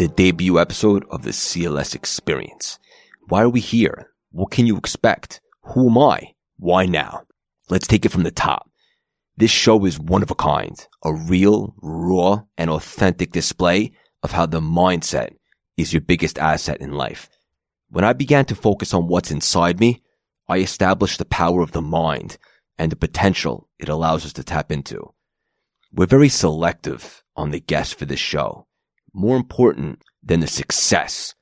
the debut episode of the CLS experience. Why are we here? What can you expect? Who am I? Why now? Let's take it from the top. This show is one of a kind, a real, raw, and authentic display of how the mindset is your biggest asset in life. When I began to focus on what's inside me, I established the power of the mind and the potential it allows us to tap into. We're very selective on the guests for this show more important than the success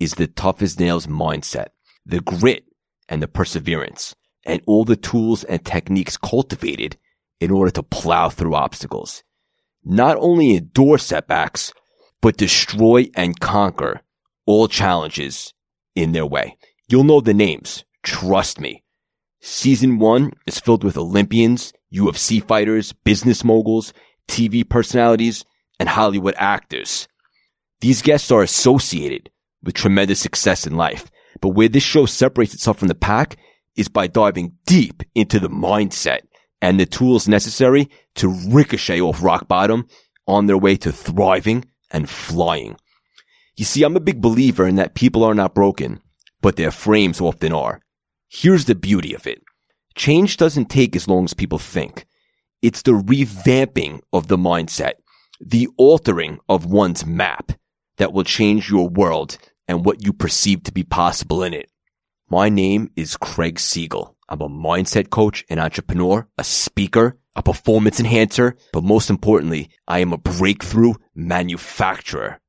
is the tough as nails mindset, the grit and the perseverance, and all the tools and techniques cultivated in order to plow through obstacles. Not only endure setbacks, but destroy and conquer all challenges in their way. You'll know the names. Trust me. Season one is filled with Olympians, UFC fighters, business moguls, TV personalities, and Hollywood actors. These guests are associated with tremendous success in life. But where this show separates itself from the pack is by diving deep into the mindset and the tools necessary to ricochet off rock bottom on their way to thriving and flying. You see, I'm a big believer in that people are not broken, but their frames often are. Here's the beauty of it. Change doesn't take as long as people think. It's the revamping of the mindset, the altering of one's map that will change your world and what you perceive to be possible in it. My name is Craig Siegel. I'm a mindset coach, an entrepreneur, a speaker, a performance enhancer, but most importantly, I am a breakthrough manufacturer.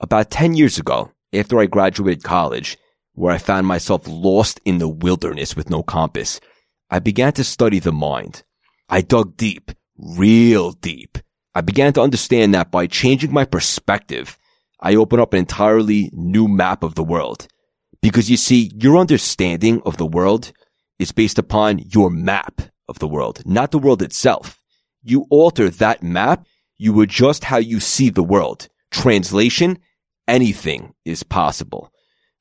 About 10 years ago, after I graduated college, where I found myself lost in the wilderness with no compass, I began to study the mind. I dug deep, real deep. I began to understand that by changing my perspective, I open up an entirely new map of the world. Because you see, your understanding of the world is based upon your map of the world, not the world itself. You alter that map, you adjust how you see the world. Translation, anything is possible.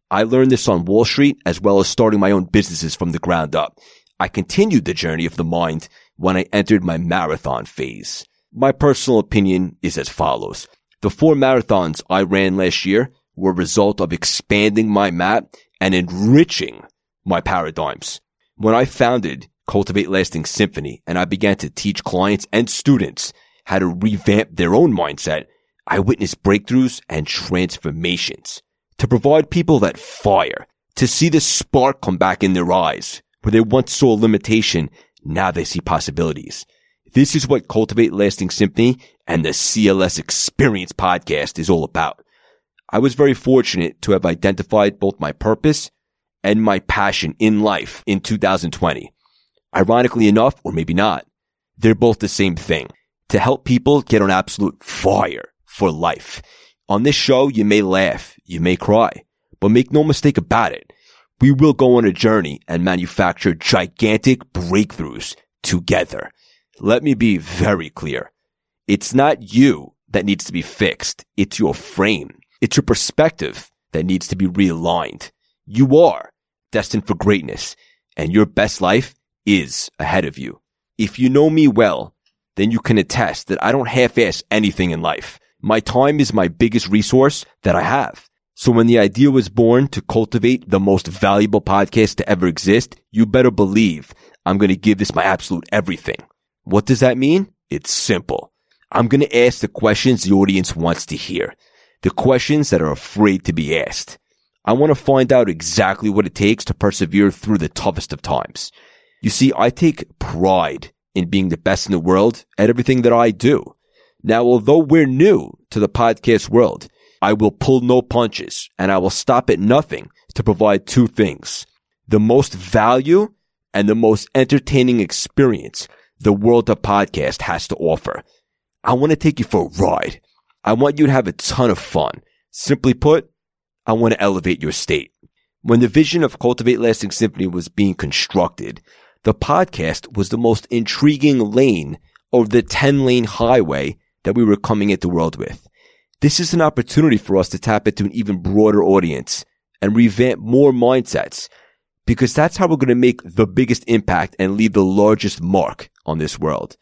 I learned this on Wall Street as well as starting my own businesses from the ground up. I continued the journey of the mind when I entered my marathon phase. My personal opinion is as follows. The four marathons I ran last year were a result of expanding my map and enriching my paradigms. When I founded Cultivate Lasting Symphony and I began to teach clients and students how to revamp their own mindset, I witnessed breakthroughs and transformations to provide people that fire, to see the spark come back in their eyes where they once saw limitation. Now they see possibilities. This is what Cultivate Lasting Symphony and the CLS Experience podcast is all about. I was very fortunate to have identified both my purpose and my passion in life in 2020. Ironically enough, or maybe not, they're both the same thing. To help people get on absolute fire for life. On this show, you may laugh, you may cry, but make no mistake about it. We will go on a journey and manufacture gigantic breakthroughs together. Let me be very clear. It's not you that needs to be fixed. It's your frame. It's your perspective that needs to be realigned. You are destined for greatness and your best life is ahead of you. If you know me well, then you can attest that I don't half-ass anything in life. My time is my biggest resource that I have. So when the idea was born to cultivate the most valuable podcast to ever exist, you better believe I'm going to give this my absolute everything. What does that mean? It's simple. I'm going to ask the questions the audience wants to hear. The questions that are afraid to be asked. I want to find out exactly what it takes to persevere through the toughest of times. You see, I take pride in being the best in the world at everything that I do. Now, although we're new to the podcast world, I will pull no punches and I will stop at nothing to provide two things. The most value and the most entertaining experience the world of podcast has to offer. I want to take you for a ride. I want you to have a ton of fun. Simply put, I want to elevate your state. When the vision of Cultivate Lasting Symphony was being constructed, the podcast was the most intriguing lane of the 10 lane highway that we were coming at the world with. This is an opportunity for us to tap into an even broader audience and revamp more mindsets because that's how we're going to make the biggest impact and leave the largest mark on this world.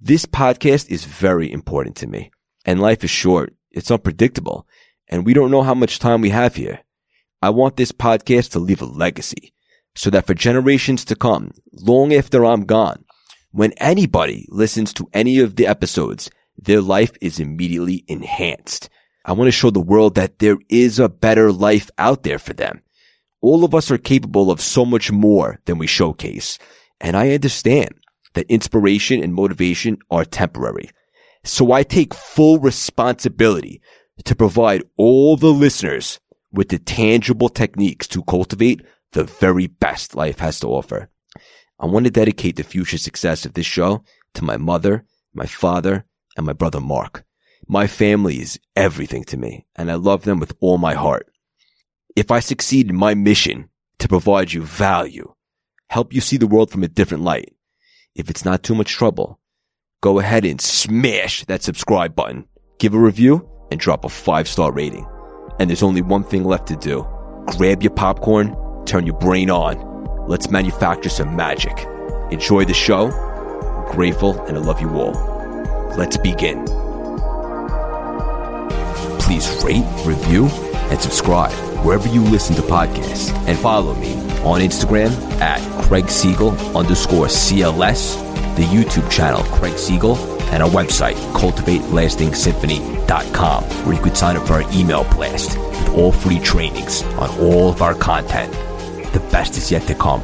This podcast is very important to me and life is short. It's unpredictable and we don't know how much time we have here. I want this podcast to leave a legacy so that for generations to come, long after I'm gone, when anybody listens to any of the episodes, their life is immediately enhanced. I want to show the world that there is a better life out there for them. All of us are capable of so much more than we showcase. And I understand that inspiration and motivation are temporary. So I take full responsibility to provide all the listeners with the tangible techniques to cultivate the very best life has to offer. I want to dedicate the future success of this show to my mother, my father, and my brother Mark. My family is everything to me, and I love them with all my heart. If I succeed in my mission to provide you value, help you see the world from a different light, if it's not too much trouble, go ahead and smash that subscribe button, give a review, and drop a five star rating. And there's only one thing left to do. Grab your popcorn, turn your brain on, Let's manufacture some magic. Enjoy the show. I'm grateful and I love you all. Let's begin. Please rate, review, and subscribe wherever you listen to podcasts and follow me on Instagram at Craig Siegel underscore CLS, the YouTube channel Craig Siegel, and our website, cultivatelastingsymphony.com, where you could sign up for our email blast with all free trainings on all of our content the best is yet to come.